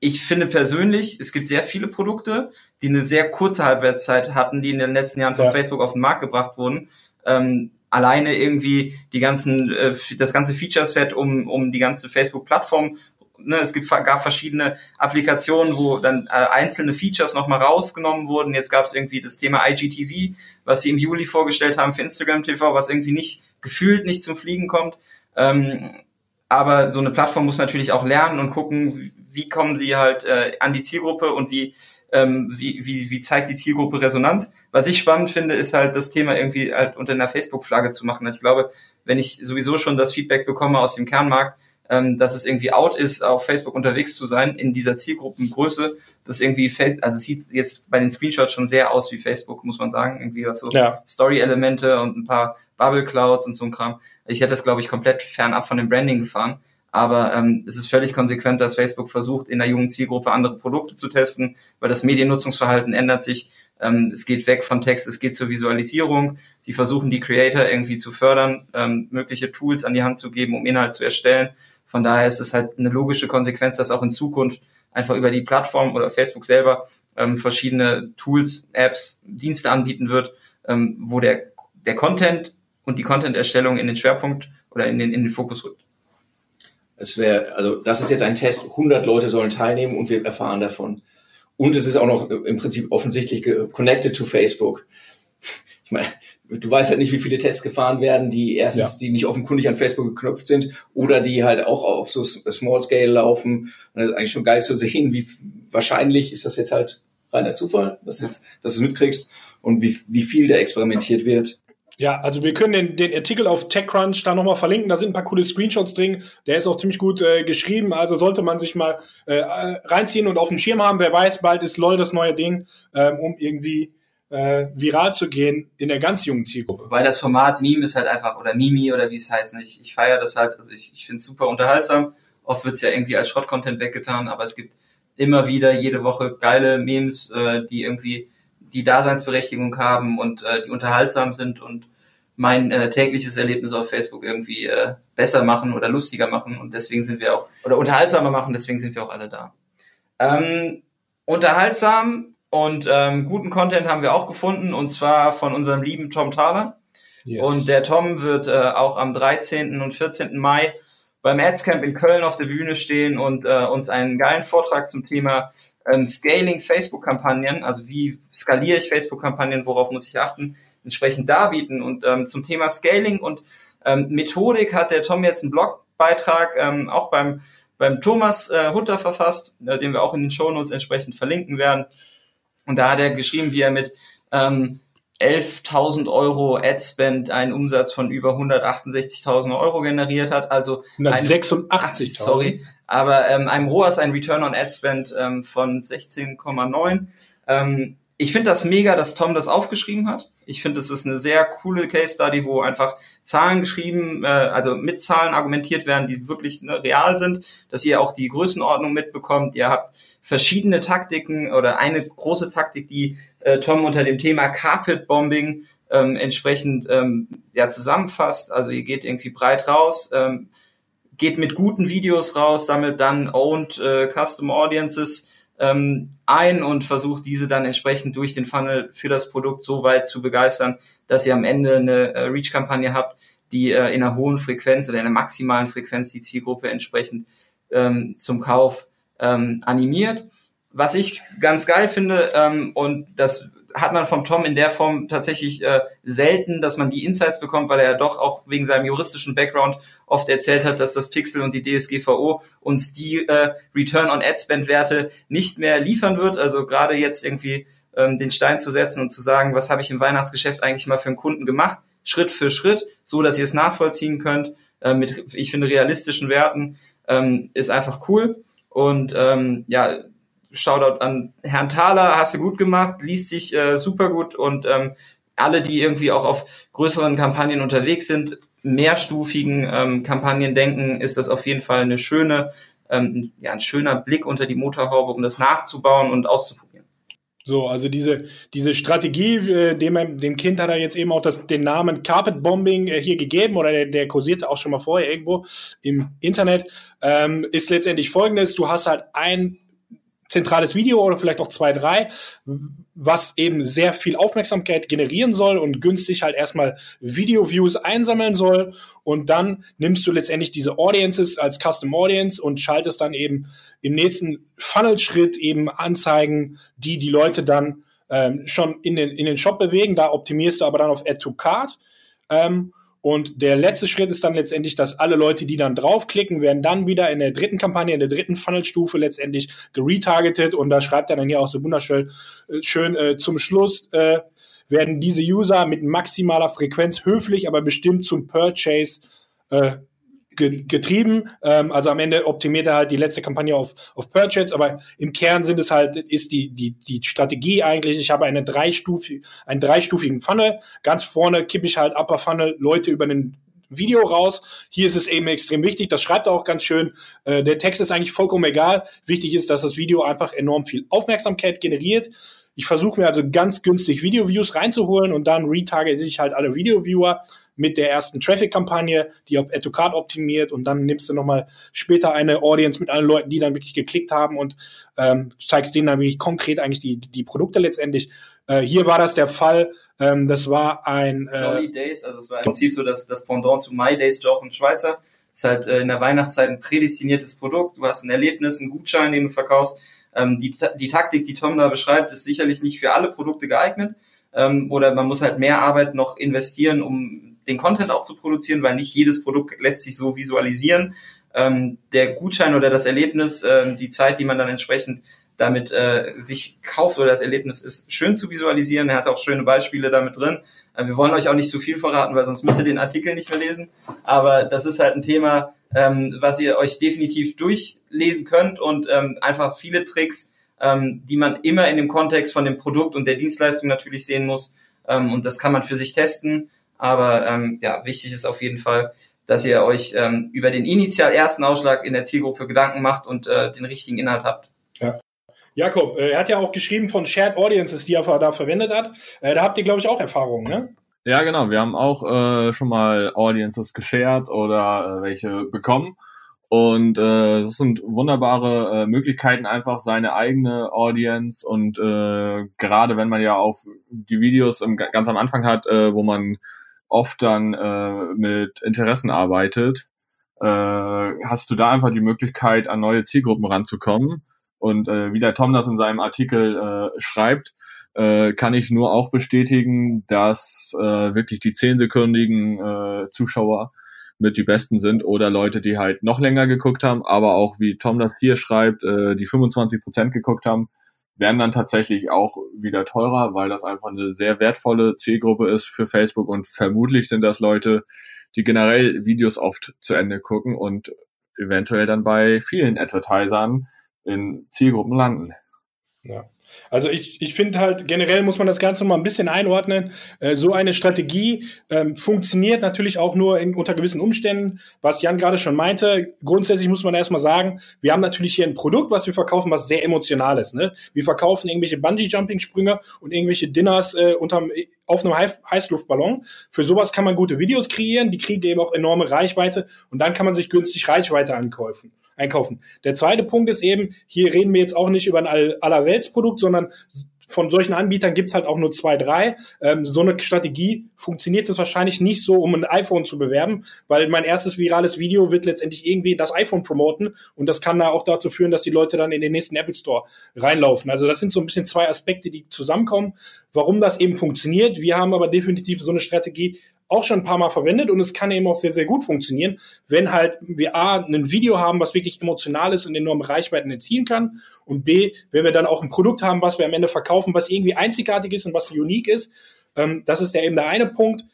ich finde persönlich, es gibt sehr viele Produkte, die eine sehr kurze Halbwertszeit hatten, die in den letzten Jahren von ja. Facebook auf den Markt gebracht wurden. Ähm, alleine irgendwie die ganzen, äh, das ganze Feature-Set um, um die ganze Facebook-Plattform ne, es gibt, gab verschiedene Applikationen, wo dann äh, einzelne Features nochmal rausgenommen wurden. Jetzt gab es irgendwie das Thema IGTV, was sie im Juli vorgestellt haben für Instagram TV, was irgendwie nicht gefühlt nicht zum Fliegen kommt. Ähm, aber so eine Plattform muss natürlich auch lernen und gucken, wie kommen sie halt äh, an die Zielgruppe und wie, ähm, wie, wie, wie zeigt die Zielgruppe Resonanz. Was ich spannend finde, ist halt das Thema irgendwie halt unter einer Facebook-Flagge zu machen. Also ich glaube, wenn ich sowieso schon das Feedback bekomme aus dem Kernmarkt, ähm, dass es irgendwie out ist, auf Facebook unterwegs zu sein in dieser Zielgruppengröße. Das irgendwie, also es sieht jetzt bei den Screenshots schon sehr aus wie Facebook, muss man sagen. Irgendwie was so ja. Story-Elemente und ein paar Bubble Clouds und so ein Kram. Ich hätte das, glaube ich, komplett fernab von dem Branding gefahren. Aber ähm, es ist völlig konsequent, dass Facebook versucht, in der jungen Zielgruppe andere Produkte zu testen, weil das Mediennutzungsverhalten ändert sich. Ähm, es geht weg von Text, es geht zur Visualisierung. Sie versuchen, die Creator irgendwie zu fördern, ähm, mögliche Tools an die Hand zu geben, um Inhalt zu erstellen. Von daher ist es halt eine logische Konsequenz, dass auch in Zukunft einfach über die Plattform oder Facebook selber ähm, verschiedene Tools, Apps, Dienste anbieten wird, ähm, wo der, der Content und die Content-Erstellung in den Schwerpunkt oder in den, in den Fokus rückt. Es wäre, also das ist jetzt ein Test, 100 Leute sollen teilnehmen und wir erfahren davon. Und es ist auch noch im Prinzip offensichtlich connected to Facebook. Ich meine, du weißt halt nicht, wie viele Tests gefahren werden, die erstens, ja. die nicht offenkundig an Facebook geknüpft sind oder die halt auch auf so Small Scale laufen. Und das ist eigentlich schon geil zu sehen, wie wahrscheinlich ist das jetzt halt reiner Zufall, dass, es, dass du es mitkriegst und wie, wie viel da experimentiert wird. Ja, also wir können den, den Artikel auf TechCrunch da nochmal verlinken. Da sind ein paar coole Screenshots drin. Der ist auch ziemlich gut äh, geschrieben. Also sollte man sich mal äh, reinziehen und auf dem Schirm haben. Wer weiß, bald ist LOL das neue Ding, äh, um irgendwie äh, viral zu gehen in der ganz jungen Zielgruppe. Weil das Format Meme ist halt einfach, oder Mimi oder wie es heißt, ich, ich feiere das halt, also ich, ich finde es super unterhaltsam. Oft wird's ja irgendwie als Schrottcontent weggetan, aber es gibt immer wieder jede Woche geile Memes, äh, die irgendwie die Daseinsberechtigung haben und äh, die unterhaltsam sind und mein äh, tägliches Erlebnis auf Facebook irgendwie äh, besser machen oder lustiger machen und deswegen sind wir auch, oder unterhaltsamer machen, deswegen sind wir auch alle da. Ähm, unterhaltsam und ähm, guten Content haben wir auch gefunden, und zwar von unserem lieben Tom Thaler. Yes. Und der Tom wird äh, auch am 13. und 14. Mai beim Adscamp in Köln auf der Bühne stehen und äh, uns einen geilen Vortrag zum Thema ähm, Scaling Facebook-Kampagnen, also wie skaliere ich Facebook-Kampagnen, worauf muss ich achten, entsprechend darbieten. Und ähm, zum Thema Scaling und ähm, Methodik hat der Tom jetzt einen Blogbeitrag ähm, auch beim, beim Thomas äh, Hutter verfasst, äh, den wir auch in den Shownotes entsprechend verlinken werden. Und da hat er geschrieben, wie er mit ähm, 11.000 Euro Adspend einen Umsatz von über 168.000 Euro generiert hat. Also 186, sorry, aber ähm, einem ROAS, ein Return on Adspend ähm, von 16,9. Ähm, ich finde das mega, dass Tom das aufgeschrieben hat. Ich finde, es ist eine sehr coole Case Study, wo einfach Zahlen geschrieben, äh, also mit Zahlen argumentiert werden, die wirklich ne, real sind, dass ihr auch die Größenordnung mitbekommt. Ihr habt verschiedene Taktiken oder eine große Taktik, die äh, Tom unter dem Thema Carpet Bombing ähm, entsprechend ähm, ja zusammenfasst. Also ihr geht irgendwie breit raus, ähm, geht mit guten Videos raus, sammelt dann owned äh, Custom Audiences ähm, ein und versucht diese dann entsprechend durch den Funnel für das Produkt so weit zu begeistern, dass ihr am Ende eine äh, Reach-Kampagne habt, die äh, in einer hohen Frequenz oder in einer maximalen Frequenz die Zielgruppe entsprechend ähm, zum Kauf ähm, animiert. Was ich ganz geil finde, ähm, und das hat man vom Tom in der Form tatsächlich äh, selten, dass man die Insights bekommt, weil er ja doch auch wegen seinem juristischen Background oft erzählt hat, dass das Pixel und die DSGVO uns die äh, Return on Ad Spend Werte nicht mehr liefern wird. Also gerade jetzt irgendwie ähm, den Stein zu setzen und zu sagen, was habe ich im Weihnachtsgeschäft eigentlich mal für einen Kunden gemacht, Schritt für Schritt, so dass ihr es nachvollziehen könnt äh, mit, ich finde, realistischen Werten, ähm, ist einfach cool. Und ähm, ja, Shoutout an Herrn Thaler, hast du gut gemacht, liest sich äh, super gut und ähm, alle, die irgendwie auch auf größeren Kampagnen unterwegs sind, mehrstufigen ähm, Kampagnen denken, ist das auf jeden Fall eine schöne, ähm, ja, ein schöner Blick unter die Motorhaube, um das nachzubauen und auszuprobieren. So, also diese, diese Strategie, äh, dem, dem Kind hat er jetzt eben auch das, den Namen Carpet Bombing äh, hier gegeben oder der, der kursierte auch schon mal vorher irgendwo im Internet, ähm, ist letztendlich folgendes, du hast halt ein zentrales Video oder vielleicht auch zwei, drei, was eben sehr viel Aufmerksamkeit generieren soll und günstig halt erstmal Video-Views einsammeln soll. Und dann nimmst du letztendlich diese Audiences als Custom Audience und schaltest dann eben im nächsten Funnel-Schritt eben Anzeigen, die die Leute dann ähm, schon in den, in den Shop bewegen. Da optimierst du aber dann auf Add to Card. Ähm, und der letzte Schritt ist dann letztendlich, dass alle Leute, die dann draufklicken, werden dann wieder in der dritten Kampagne, in der dritten Funnelstufe letztendlich geretargetet. Und da schreibt er dann hier auch so wunderschön äh, schön äh, zum Schluss, äh, werden diese User mit maximaler Frequenz höflich, aber bestimmt zum Purchase äh, getrieben. Ähm, also am Ende optimiert er halt die letzte Kampagne auf, auf Purchase, aber im Kern sind es halt, ist die, die, die Strategie eigentlich, ich habe eine dreistufi, einen dreistufigen Funnel. Ganz vorne kippe ich halt Upper Funnel Leute über den Video raus. Hier ist es eben extrem wichtig, das schreibt er auch ganz schön. Äh, der Text ist eigentlich vollkommen egal. Wichtig ist, dass das Video einfach enorm viel Aufmerksamkeit generiert. Ich versuche mir also ganz günstig Video-Views reinzuholen und dann retargete ich halt alle Video-Viewer mit der ersten Traffic-Kampagne, die auf Educard optimiert und dann nimmst du nochmal später eine Audience mit allen Leuten, die dann wirklich geklickt haben und ähm, zeigst denen dann wirklich konkret eigentlich die, die Produkte letztendlich. Äh, hier war das der Fall, ähm, das war ein... Äh, Jolly Days, also es war im Prinzip so das, das Pendant zu My Days, doch ein Schweizer. Das ist halt äh, in der Weihnachtszeit ein prädestiniertes Produkt. Du hast ein Erlebnis, einen Gutschein, den du verkaufst. Ähm, die, die Taktik, die Tom da beschreibt, ist sicherlich nicht für alle Produkte geeignet. Ähm, oder man muss halt mehr Arbeit noch investieren, um den Content auch zu produzieren, weil nicht jedes Produkt lässt sich so visualisieren. Ähm, der Gutschein oder das Erlebnis, äh, die Zeit, die man dann entsprechend damit äh, sich kauft oder das Erlebnis ist schön zu visualisieren. Er hat auch schöne Beispiele damit drin. Äh, wir wollen euch auch nicht zu viel verraten, weil sonst müsst ihr den Artikel nicht mehr lesen. Aber das ist halt ein Thema, ähm, was ihr euch definitiv durchlesen könnt und ähm, einfach viele Tricks, ähm, die man immer in dem Kontext von dem Produkt und der Dienstleistung natürlich sehen muss. Ähm, und das kann man für sich testen. Aber ähm, ja, wichtig ist auf jeden Fall, dass ihr euch ähm, über den initial ersten Ausschlag in der Zielgruppe Gedanken macht und äh, den richtigen Inhalt habt. Ja. Jakob, äh, er hat ja auch geschrieben von Shared Audiences, die er da verwendet hat. Äh, da habt ihr, glaube ich, auch Erfahrungen, ne? Ja, genau. Wir haben auch äh, schon mal Audiences geshared oder äh, welche bekommen. Und äh, das sind wunderbare äh, Möglichkeiten, einfach seine eigene Audience und äh, gerade wenn man ja auch die Videos im, ganz am Anfang hat, äh, wo man oft dann äh, mit Interessen arbeitet, äh, hast du da einfach die Möglichkeit, an neue Zielgruppen ranzukommen. Und äh, wie der Tom das in seinem Artikel äh, schreibt, äh, kann ich nur auch bestätigen, dass äh, wirklich die zehnsekündigen äh, Zuschauer mit die besten sind oder Leute, die halt noch länger geguckt haben, aber auch wie Tom das hier schreibt, äh, die 25 Prozent geguckt haben, werden dann tatsächlich auch wieder teurer, weil das einfach eine sehr wertvolle Zielgruppe ist für Facebook und vermutlich sind das Leute, die generell Videos oft zu Ende gucken und eventuell dann bei vielen Advertisern in Zielgruppen landen. Ja. Also ich, ich finde halt, generell muss man das Ganze mal ein bisschen einordnen. Äh, so eine Strategie ähm, funktioniert natürlich auch nur in, unter gewissen Umständen, was Jan gerade schon meinte. Grundsätzlich muss man erstmal sagen, wir haben natürlich hier ein Produkt, was wir verkaufen, was sehr emotional ist. Ne? Wir verkaufen irgendwelche Bungee-Jumping-Sprünge und irgendwelche Dinners äh, unterm, auf einem Heißluftballon. Für sowas kann man gute Videos kreieren, die kriegen eben auch enorme Reichweite und dann kann man sich günstig Reichweite ankaufen einkaufen. Der zweite Punkt ist eben, hier reden wir jetzt auch nicht über ein Allerweltsprodukt, sondern von solchen Anbietern gibt's halt auch nur zwei, drei. Ähm, so eine Strategie funktioniert es wahrscheinlich nicht so, um ein iPhone zu bewerben, weil mein erstes virales Video wird letztendlich irgendwie das iPhone promoten und das kann da auch dazu führen, dass die Leute dann in den nächsten Apple Store reinlaufen. Also das sind so ein bisschen zwei Aspekte, die zusammenkommen, warum das eben funktioniert. Wir haben aber definitiv so eine Strategie auch schon ein paar Mal verwendet und es kann eben auch sehr, sehr gut funktionieren, wenn halt wir A, ein Video haben, was wirklich emotional ist und enorme Reichweiten erzielen kann und B, wenn wir dann auch ein Produkt haben, was wir am Ende verkaufen, was irgendwie einzigartig ist und was unique ist. Ähm, das ist ja eben der eine Punkt.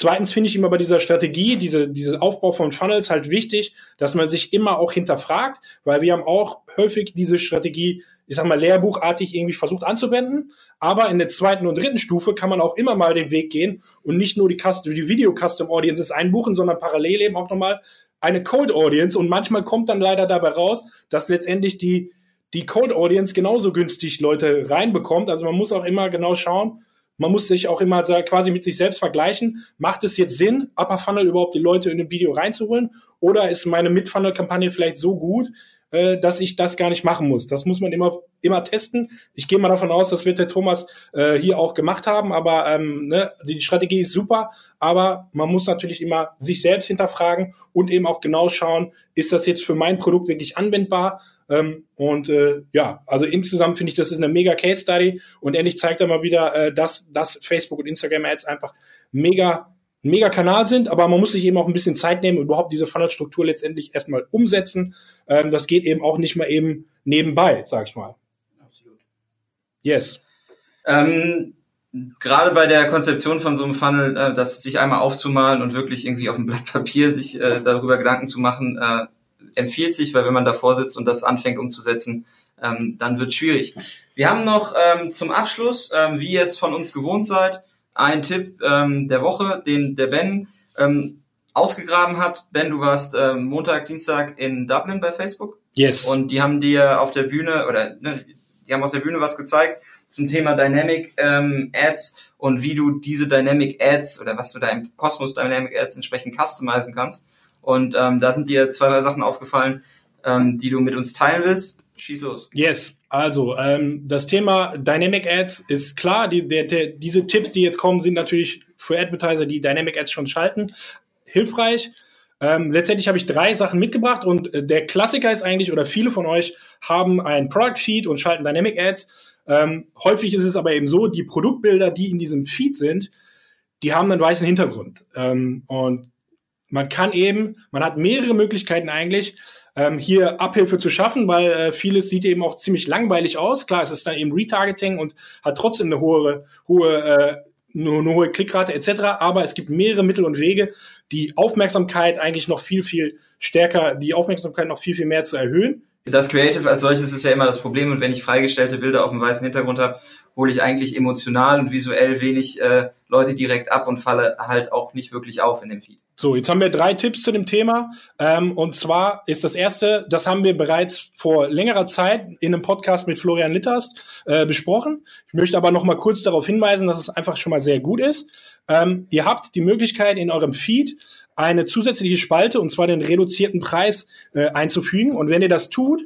Zweitens finde ich immer bei dieser Strategie, diese, dieses Aufbau von Funnels halt wichtig, dass man sich immer auch hinterfragt, weil wir haben auch häufig diese Strategie ich sag mal, lehrbuchartig irgendwie versucht anzuwenden. Aber in der zweiten und dritten Stufe kann man auch immer mal den Weg gehen und nicht nur die, Custom, die Video Custom Audiences einbuchen, sondern parallel eben auch nochmal eine Cold Audience. Und manchmal kommt dann leider dabei raus, dass letztendlich die, die Cold Audience genauso günstig Leute reinbekommt. Also man muss auch immer genau schauen, man muss sich auch immer quasi mit sich selbst vergleichen. Macht es jetzt Sinn, Upper Funnel überhaupt die Leute in ein Video reinzuholen? Oder ist meine Mid-Funnel-Kampagne vielleicht so gut, äh, dass ich das gar nicht machen muss. Das muss man immer, immer testen. Ich gehe mal davon aus, das wird der Thomas äh, hier auch gemacht haben, aber ähm, ne, die Strategie ist super, aber man muss natürlich immer sich selbst hinterfragen und eben auch genau schauen, ist das jetzt für mein Produkt wirklich anwendbar? Ähm, und äh, ja, also insgesamt finde ich, das ist eine mega Case Study und endlich zeigt er mal wieder, äh, dass, dass Facebook und Instagram Ads einfach mega mega Kanal sind, aber man muss sich eben auch ein bisschen Zeit nehmen und überhaupt diese Funnel-Struktur letztendlich erstmal umsetzen. Ähm, das geht eben auch nicht mal eben nebenbei, sag ich mal. Absolut. Yes. Ähm, Gerade bei der Konzeption von so einem Funnel, äh, das sich einmal aufzumalen und wirklich irgendwie auf dem Blatt Papier sich äh, darüber Gedanken zu machen, äh, empfiehlt sich, weil wenn man davor sitzt und das anfängt umzusetzen, ähm, dann wird schwierig. Wir haben noch ähm, zum Abschluss, ähm, wie ihr es von uns gewohnt seid, ein Tipp ähm, der Woche, den der Ben ähm, ausgegraben hat. Ben, du warst ähm, Montag, Dienstag in Dublin bei Facebook. Yes. Und die haben dir auf der Bühne oder ne, die haben auf der Bühne was gezeigt zum Thema Dynamic ähm, Ads und wie du diese Dynamic Ads oder was du da im Cosmos Dynamic Ads entsprechend customizen kannst. Und ähm, da sind dir zwei, drei Sachen aufgefallen, ähm, die du mit uns teilen willst. Schieß los. Yes. Also, ähm, das Thema Dynamic Ads ist klar. Die, der, der, diese Tipps, die jetzt kommen, sind natürlich für Advertiser, die Dynamic Ads schon schalten, hilfreich. Ähm, letztendlich habe ich drei Sachen mitgebracht und äh, der Klassiker ist eigentlich, oder viele von euch haben ein Product Feed und schalten Dynamic Ads. Ähm, häufig ist es aber eben so, die Produktbilder, die in diesem Feed sind, die haben einen weißen Hintergrund. Ähm, und man kann eben, man hat mehrere Möglichkeiten eigentlich, ähm, hier Abhilfe zu schaffen, weil äh, vieles sieht eben auch ziemlich langweilig aus. Klar, es ist dann eben Retargeting und hat trotzdem eine hohe, hohe, äh, eine, hohe Klickrate etc. Aber es gibt mehrere Mittel und Wege, die Aufmerksamkeit eigentlich noch viel, viel stärker, die Aufmerksamkeit noch viel, viel mehr zu erhöhen. Das Creative als solches ist ja immer das Problem und wenn ich freigestellte Bilder auf dem weißen Hintergrund habe, hole ich eigentlich emotional und visuell wenig äh, Leute direkt ab und falle halt auch nicht wirklich auf in dem Feed. So, jetzt haben wir drei Tipps zu dem Thema. Ähm, und zwar ist das erste, das haben wir bereits vor längerer Zeit in einem Podcast mit Florian Litterst äh, besprochen. Ich möchte aber noch mal kurz darauf hinweisen, dass es einfach schon mal sehr gut ist. Ähm, ihr habt die Möglichkeit in eurem Feed eine zusätzliche Spalte, und zwar den reduzierten Preis äh, einzufügen. Und wenn ihr das tut,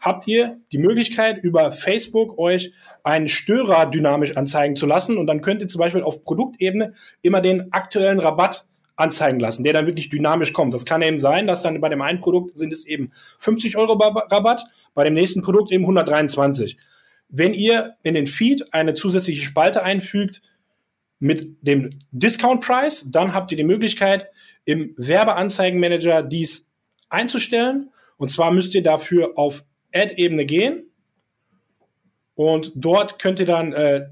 habt ihr die Möglichkeit, über Facebook euch einen Störer dynamisch anzeigen zu lassen. Und dann könnt ihr zum Beispiel auf Produktebene immer den aktuellen Rabatt anzeigen lassen, der dann wirklich dynamisch kommt. Das kann eben sein, dass dann bei dem einen Produkt sind es eben 50 Euro Rabatt, bei dem nächsten Produkt eben 123. Wenn ihr in den Feed eine zusätzliche Spalte einfügt mit dem Discount Price, dann habt ihr die Möglichkeit, im Werbeanzeigenmanager dies einzustellen. Und zwar müsst ihr dafür auf Ad-Ebene gehen und dort könnt ihr dann äh,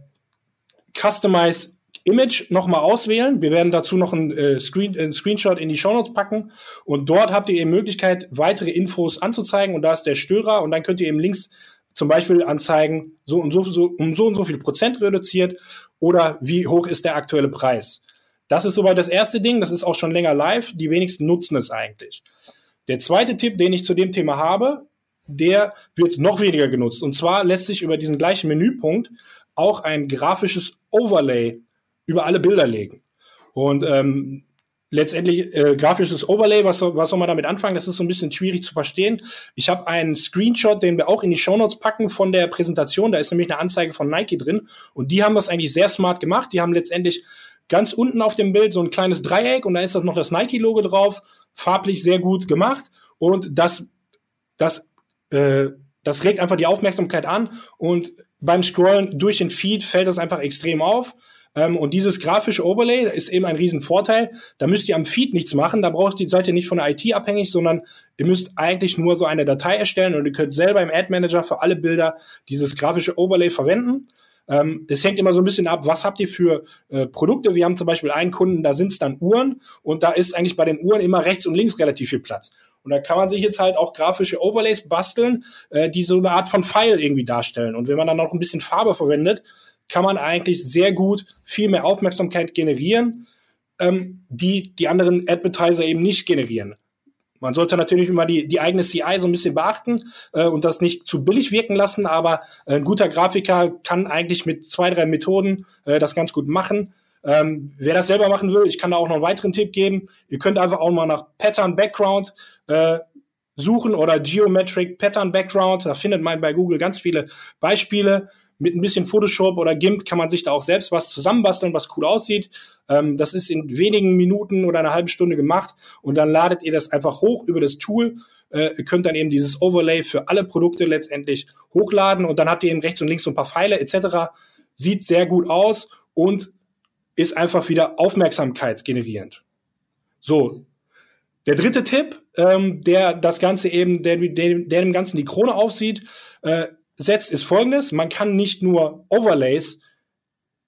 Customize Image nochmal auswählen. Wir werden dazu noch einen, äh, Screen, einen Screenshot in die Show Notes packen und dort habt ihr eben Möglichkeit, weitere Infos anzuzeigen und da ist der Störer und dann könnt ihr eben links zum Beispiel anzeigen, so und so, so um so und so viel Prozent reduziert oder wie hoch ist der aktuelle Preis. Das ist soweit das erste Ding, das ist auch schon länger live, die wenigsten nutzen es eigentlich. Der zweite Tipp, den ich zu dem Thema habe, der wird noch weniger genutzt. Und zwar lässt sich über diesen gleichen Menüpunkt auch ein grafisches Overlay über alle Bilder legen. Und ähm, letztendlich äh, grafisches Overlay, was, was soll man damit anfangen? Das ist so ein bisschen schwierig zu verstehen. Ich habe einen Screenshot, den wir auch in die Shownotes packen von der Präsentation. Da ist nämlich eine Anzeige von Nike drin. Und die haben das eigentlich sehr smart gemacht. Die haben letztendlich ganz unten auf dem Bild so ein kleines Dreieck und da ist auch noch das Nike-Logo drauf. Farblich sehr gut gemacht. Und das, das, äh, das regt einfach die Aufmerksamkeit an. Und beim Scrollen durch den Feed fällt das einfach extrem auf. Ähm, und dieses grafische Overlay ist eben ein Riesenvorteil. Da müsst ihr am Feed nichts machen. Da braucht ihr, seid ihr nicht von der IT abhängig, sondern ihr müsst eigentlich nur so eine Datei erstellen und ihr könnt selber im Ad Manager für alle Bilder dieses grafische Overlay verwenden. Ähm, es hängt immer so ein bisschen ab, was habt ihr für äh, Produkte. Wir haben zum Beispiel einen Kunden, da sind es dann Uhren und da ist eigentlich bei den Uhren immer rechts und links relativ viel Platz. Und da kann man sich jetzt halt auch grafische Overlays basteln, äh, die so eine Art von Pfeil irgendwie darstellen. Und wenn man dann noch ein bisschen Farbe verwendet, kann man eigentlich sehr gut viel mehr Aufmerksamkeit generieren, ähm, die die anderen Advertiser eben nicht generieren. Man sollte natürlich immer die, die eigene CI so ein bisschen beachten äh, und das nicht zu billig wirken lassen, aber ein guter Grafiker kann eigentlich mit zwei, drei Methoden äh, das ganz gut machen. Ähm, wer das selber machen will, ich kann da auch noch einen weiteren Tipp geben. Ihr könnt einfach auch mal nach Pattern Background äh, suchen oder Geometric Pattern Background. Da findet man bei Google ganz viele Beispiele mit ein bisschen Photoshop oder GIMP kann man sich da auch selbst was zusammenbasteln, was cool aussieht. Ähm, das ist in wenigen Minuten oder einer halben Stunde gemacht und dann ladet ihr das einfach hoch über das Tool. Äh, ihr könnt dann eben dieses Overlay für alle Produkte letztendlich hochladen und dann habt ihr eben rechts und links so ein paar Pfeile etc. Sieht sehr gut aus und ist einfach wieder aufmerksamkeitsgenerierend. So, der dritte Tipp, ähm, der das Ganze eben, der, der, der dem Ganzen die Krone aufsieht, äh, setzt, ist folgendes. Man kann nicht nur Overlays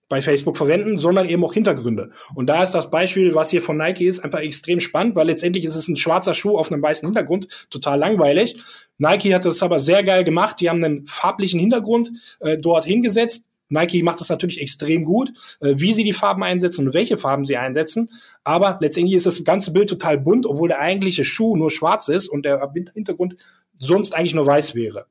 bei Facebook verwenden, sondern eben auch Hintergründe. Und da ist das Beispiel, was hier von Nike ist, einfach extrem spannend, weil letztendlich ist es ein schwarzer Schuh auf einem weißen Hintergrund, total langweilig. Nike hat das aber sehr geil gemacht. Die haben einen farblichen Hintergrund äh, dort hingesetzt. Nike macht das natürlich extrem gut, äh, wie sie die Farben einsetzen und welche Farben sie einsetzen. Aber letztendlich ist das ganze Bild total bunt, obwohl der eigentliche Schuh nur schwarz ist und der Hintergrund sonst eigentlich nur weiß wäre.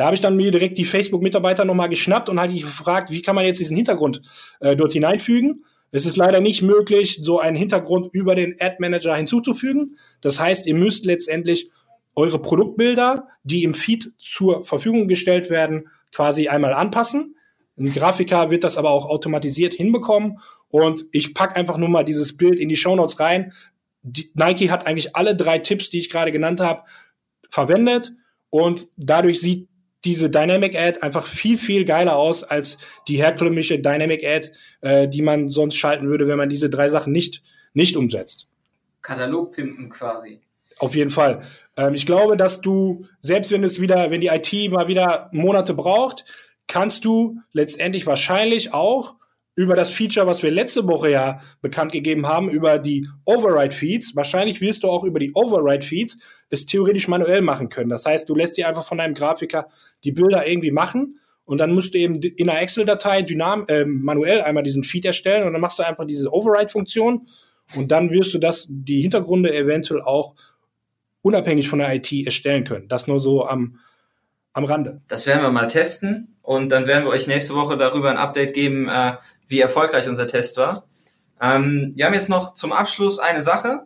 Da habe ich dann mir direkt die Facebook-Mitarbeiter nochmal geschnappt und halt gefragt, wie kann man jetzt diesen Hintergrund äh, dort hineinfügen. Es ist leider nicht möglich, so einen Hintergrund über den Ad Manager hinzuzufügen. Das heißt, ihr müsst letztendlich eure Produktbilder, die im Feed zur Verfügung gestellt werden, quasi einmal anpassen. Ein Grafiker wird das aber auch automatisiert hinbekommen und ich pack einfach nur mal dieses Bild in die Show Notes rein. Die, Nike hat eigentlich alle drei Tipps, die ich gerade genannt habe, verwendet und dadurch sieht diese Dynamic Ad einfach viel, viel geiler aus als die herkömmliche Dynamic Ad, äh, die man sonst schalten würde, wenn man diese drei Sachen nicht, nicht umsetzt. Katalog pimpen quasi. Auf jeden Fall. Ähm, ich glaube, dass du, selbst wenn es wieder, wenn die IT mal wieder Monate braucht, kannst du letztendlich wahrscheinlich auch über das Feature, was wir letzte Woche ja bekannt gegeben haben, über die Override Feeds. Wahrscheinlich wirst du auch über die Override Feeds es theoretisch manuell machen können. Das heißt, du lässt dir einfach von deinem Grafiker die Bilder irgendwie machen und dann musst du eben in einer Excel-Datei äh, manuell einmal diesen Feed erstellen und dann machst du einfach diese Override-Funktion und dann wirst du das, die Hintergründe eventuell auch unabhängig von der IT erstellen können. Das nur so am, am Rande. Das werden wir mal testen und dann werden wir euch nächste Woche darüber ein Update geben, äh, wie erfolgreich unser Test war. Ähm, wir haben jetzt noch zum Abschluss eine Sache,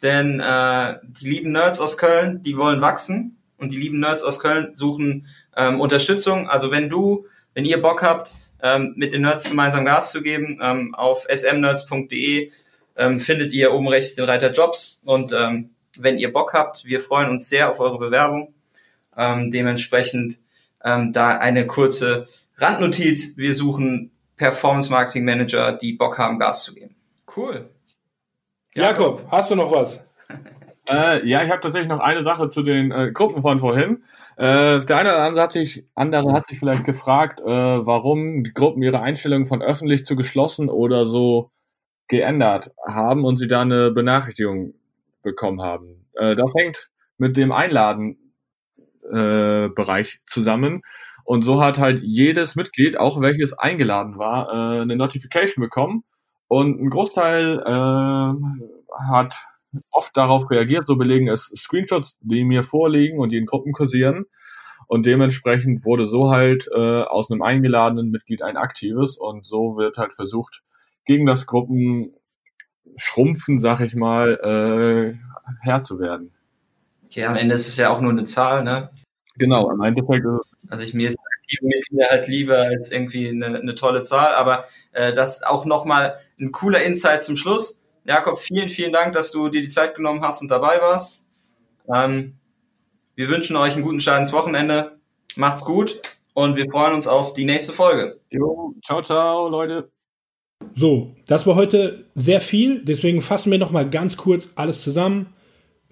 denn äh, die lieben Nerds aus Köln, die wollen wachsen und die lieben Nerds aus Köln suchen ähm, Unterstützung. Also wenn du, wenn ihr Bock habt, ähm, mit den Nerds gemeinsam Gas zu geben, ähm, auf smnerds.de ähm, findet ihr oben rechts den Reiter Jobs und ähm, wenn ihr Bock habt, wir freuen uns sehr auf eure Bewerbung. Ähm, dementsprechend ähm, da eine kurze Randnotiz. Wir suchen Performance Marketing Manager, die Bock haben, Gas zu geben. Cool. Jakob, hast du noch was? [laughs] Äh, ja, ich habe tatsächlich noch eine Sache zu den äh, Gruppen von vorhin. Äh, der eine oder andere hat sich, andere hat sich vielleicht gefragt, äh, warum die Gruppen ihre Einstellung von öffentlich zu geschlossen oder so geändert haben und sie da eine Benachrichtigung bekommen haben. Äh, das hängt mit dem Einladen äh, Bereich zusammen. Und so hat halt jedes Mitglied, auch welches eingeladen war, äh, eine Notification bekommen. Und ein Großteil äh, hat oft darauf reagiert. So belegen es Screenshots, die mir vorliegen und die in Gruppen kursieren. Und dementsprechend wurde so halt äh, aus einem eingeladenen Mitglied ein aktives. Und so wird halt versucht, gegen das Gruppenschrumpfen, sag ich mal, äh, Herr zu werden. Okay, am Ende ist es ja auch nur eine Zahl, ne? Genau, im Endeffekt ist Also ich mir ist aktive Mitglieder halt lieber als irgendwie eine, eine tolle Zahl, aber äh, das auch nochmal ein cooler Insight zum Schluss. Jakob, vielen, vielen Dank, dass du dir die Zeit genommen hast und dabei warst. Ähm, wir wünschen euch einen guten Start ins Wochenende. Macht's gut und wir freuen uns auf die nächste Folge. Jo, ciao, ciao, Leute. So, das war heute sehr viel, deswegen fassen wir nochmal ganz kurz alles zusammen.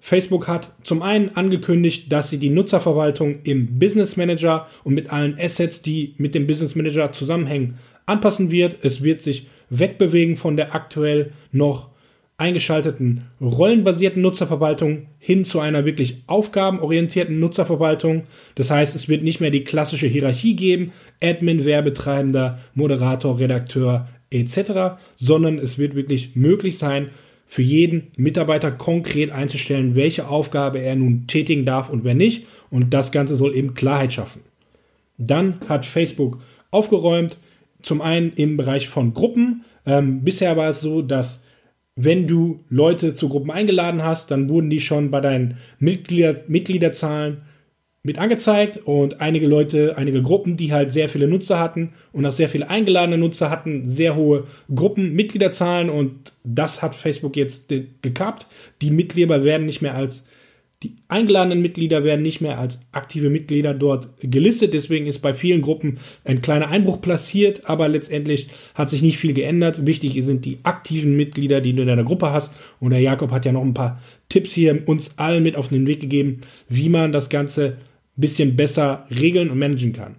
Facebook hat zum einen angekündigt, dass sie die Nutzerverwaltung im Business Manager und mit allen Assets, die mit dem Business Manager zusammenhängen, anpassen wird. Es wird sich wegbewegen von der aktuell noch eingeschalteten rollenbasierten Nutzerverwaltung hin zu einer wirklich aufgabenorientierten Nutzerverwaltung. Das heißt, es wird nicht mehr die klassische Hierarchie geben, Admin, Werbetreibender, Moderator, Redakteur etc., sondern es wird wirklich möglich sein, für jeden Mitarbeiter konkret einzustellen, welche Aufgabe er nun tätigen darf und wer nicht. Und das Ganze soll eben Klarheit schaffen. Dann hat Facebook aufgeräumt, zum einen im Bereich von Gruppen. Ähm, bisher war es so, dass wenn du Leute zu Gruppen eingeladen hast, dann wurden die schon bei deinen Mitglieder, Mitgliederzahlen mit angezeigt und einige Leute, einige Gruppen, die halt sehr viele Nutzer hatten und auch sehr viele eingeladene Nutzer hatten, sehr hohe Gruppenmitgliederzahlen und das hat Facebook jetzt gekappt. Die Mitglieder werden nicht mehr als die eingeladenen Mitglieder werden nicht mehr als aktive Mitglieder dort gelistet. Deswegen ist bei vielen Gruppen ein kleiner Einbruch passiert, aber letztendlich hat sich nicht viel geändert. Wichtig sind die aktiven Mitglieder, die du in deiner Gruppe hast. Und der Jakob hat ja noch ein paar Tipps hier uns allen mit auf den Weg gegeben, wie man das Ganze bisschen besser regeln und managen kann.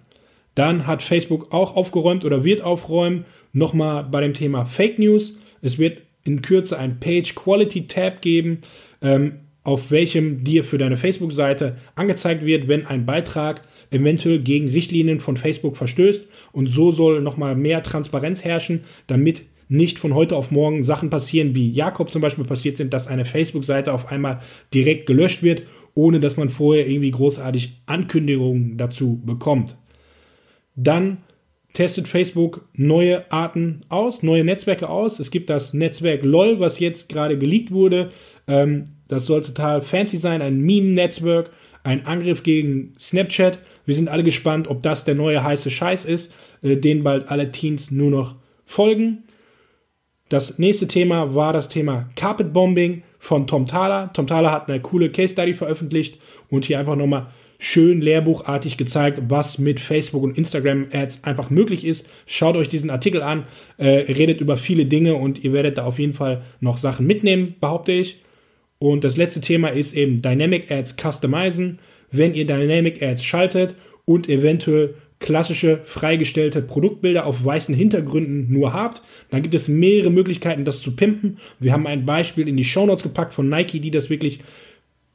Dann hat Facebook auch aufgeräumt oder wird aufräumen, nochmal bei dem Thema Fake News. Es wird in Kürze ein Page Quality Tab geben, ähm, auf welchem dir für deine Facebook-Seite angezeigt wird, wenn ein Beitrag eventuell gegen Richtlinien von Facebook verstößt. Und so soll nochmal mehr Transparenz herrschen, damit nicht von heute auf morgen Sachen passieren, wie Jakob zum Beispiel passiert sind, dass eine Facebook-Seite auf einmal direkt gelöscht wird ohne dass man vorher irgendwie großartig Ankündigungen dazu bekommt. Dann testet Facebook neue Arten aus, neue Netzwerke aus. Es gibt das Netzwerk LOL, was jetzt gerade geleakt wurde. Ähm, das soll total fancy sein, ein Meme-Netzwerk, ein Angriff gegen Snapchat. Wir sind alle gespannt, ob das der neue heiße Scheiß ist, äh, den bald alle Teens nur noch folgen. Das nächste Thema war das Thema Carpet Bombing von Tom Thaler. Tom Thaler hat eine coole Case Study veröffentlicht und hier einfach nochmal schön lehrbuchartig gezeigt, was mit Facebook und Instagram Ads einfach möglich ist. Schaut euch diesen Artikel an, äh, redet über viele Dinge und ihr werdet da auf jeden Fall noch Sachen mitnehmen, behaupte ich. Und das letzte Thema ist eben Dynamic Ads Customizen. Wenn ihr Dynamic Ads schaltet und eventuell klassische freigestellte Produktbilder auf weißen Hintergründen nur habt, dann gibt es mehrere Möglichkeiten, das zu pimpen. Wir haben ein Beispiel in die Shownotes gepackt von Nike, die das wirklich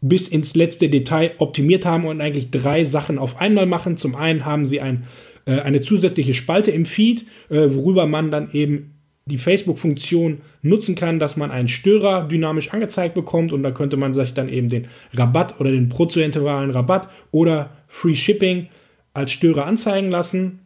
bis ins letzte Detail optimiert haben und eigentlich drei Sachen auf einmal machen. Zum einen haben sie ein, äh, eine zusätzliche Spalte im Feed, äh, worüber man dann eben die Facebook-Funktion nutzen kann, dass man einen Störer dynamisch angezeigt bekommt und da könnte man sich dann eben den Rabatt oder den prozentualen Rabatt oder Free Shipping als Störer anzeigen lassen.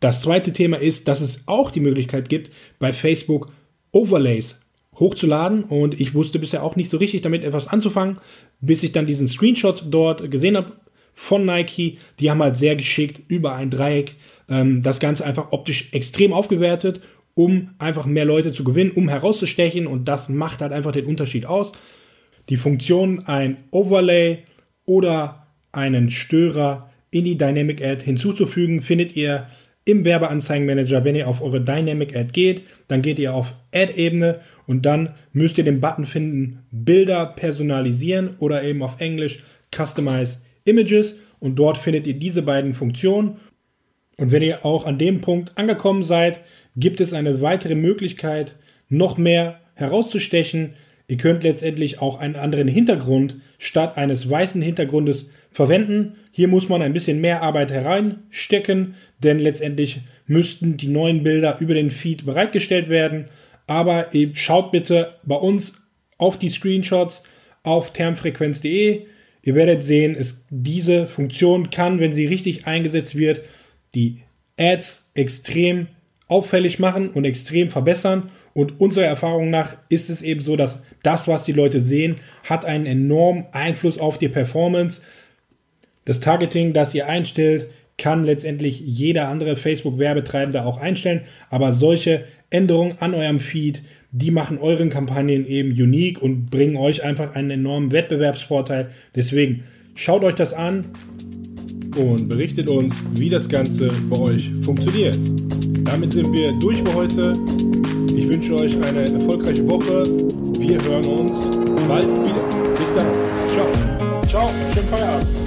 Das zweite Thema ist, dass es auch die Möglichkeit gibt, bei Facebook Overlays hochzuladen und ich wusste bisher auch nicht so richtig damit etwas anzufangen, bis ich dann diesen Screenshot dort gesehen habe von Nike. Die haben halt sehr geschickt über ein Dreieck ähm, das Ganze einfach optisch extrem aufgewertet, um einfach mehr Leute zu gewinnen, um herauszustechen und das macht halt einfach den Unterschied aus. Die Funktion, ein Overlay oder einen Störer in die Dynamic Ad hinzuzufügen, findet ihr im Werbeanzeigenmanager, wenn ihr auf eure Dynamic Ad geht, dann geht ihr auf Ad-Ebene und dann müsst ihr den Button finden, Bilder personalisieren oder eben auf Englisch Customize Images und dort findet ihr diese beiden Funktionen. Und wenn ihr auch an dem Punkt angekommen seid, gibt es eine weitere Möglichkeit, noch mehr herauszustechen. Ihr könnt letztendlich auch einen anderen Hintergrund statt eines weißen Hintergrundes verwenden. Hier muss man ein bisschen mehr Arbeit hereinstecken, denn letztendlich müssten die neuen Bilder über den Feed bereitgestellt werden. Aber schaut bitte bei uns auf die Screenshots auf termfrequenz.de. Ihr werdet sehen, es, diese Funktion kann, wenn sie richtig eingesetzt wird, die Ads extrem auffällig machen und extrem verbessern. Und unserer Erfahrung nach ist es eben so, dass das, was die Leute sehen, hat einen enormen Einfluss auf die Performance. Das Targeting, das ihr einstellt, kann letztendlich jeder andere Facebook-Werbetreibende auch einstellen. Aber solche Änderungen an eurem Feed, die machen euren Kampagnen eben unique und bringen euch einfach einen enormen Wettbewerbsvorteil. Deswegen schaut euch das an und berichtet uns, wie das Ganze bei euch funktioniert. Damit sind wir durch für heute. Ich wünsche euch eine erfolgreiche Woche. Wir hören uns bald wieder. Bis dann. Ciao. Ciao. Schönen Feierabend.